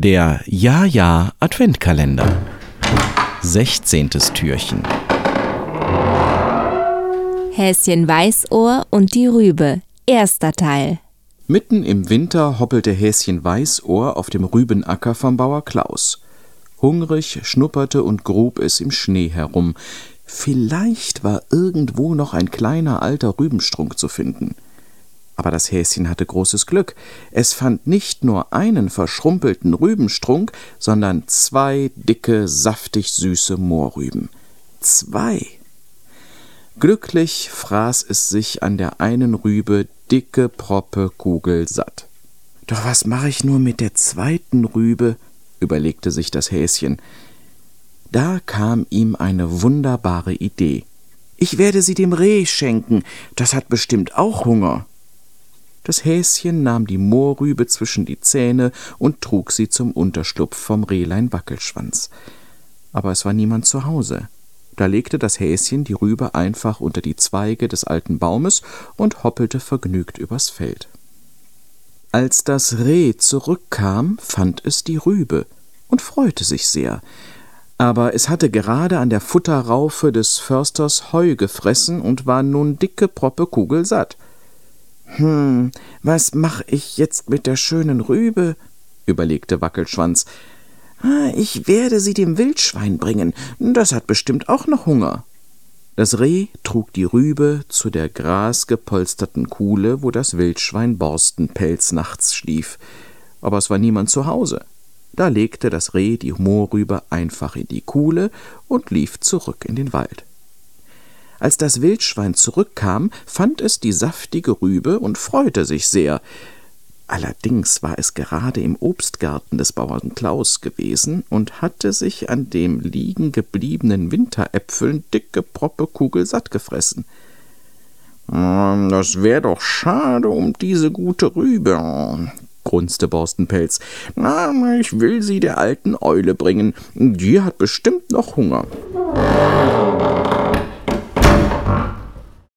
Der Ja-Ja Adventkalender. 16. Türchen. Häschen Weißohr und die Rübe. Erster Teil. Mitten im Winter hoppelte Häschen Weißohr auf dem Rübenacker vom Bauer Klaus. Hungrig schnupperte und grub es im Schnee herum. Vielleicht war irgendwo noch ein kleiner alter Rübenstrunk zu finden. Aber das Häschen hatte großes Glück. Es fand nicht nur einen verschrumpelten Rübenstrunk, sondern zwei dicke, saftig süße Mohrrüben. Zwei. Glücklich fraß es sich an der einen Rübe dicke Proppe kugelsatt. Doch was mache ich nur mit der zweiten Rübe? überlegte sich das Häschen. Da kam ihm eine wunderbare Idee. Ich werde sie dem Reh schenken, das hat bestimmt auch Hunger. Das Häschen nahm die Mohrrübe zwischen die Zähne und trug sie zum Unterschlupf vom Rehlein Wackelschwanz. Aber es war niemand zu Hause. Da legte das Häschen die Rübe einfach unter die Zweige des alten Baumes und hoppelte vergnügt übers Feld. Als das Reh zurückkam, fand es die Rübe und freute sich sehr. Aber es hatte gerade an der Futterraufe des Försters Heu gefressen und war nun dicke Proppe kugelsatt. Hm, was mach ich jetzt mit der schönen Rübe? überlegte Wackelschwanz. Ich werde sie dem Wildschwein bringen, das hat bestimmt auch noch Hunger. Das Reh trug die Rübe zu der grasgepolsterten Kuhle, wo das Wildschwein Borstenpelz nachts schlief. Aber es war niemand zu Hause. Da legte das Reh die Mohrrübe einfach in die Kuhle und lief zurück in den Wald. Als das Wildschwein zurückkam, fand es die saftige Rübe und freute sich sehr. Allerdings war es gerade im Obstgarten des Bauern Klaus gewesen und hatte sich an dem liegen gebliebenen Winteräpfeln dicke Proppe kugelsatt gefressen. Hm, das wär doch schade um diese gute Rübe, grunzte Borstenpelz. Na, ich will sie der alten Eule bringen. Die hat bestimmt noch Hunger.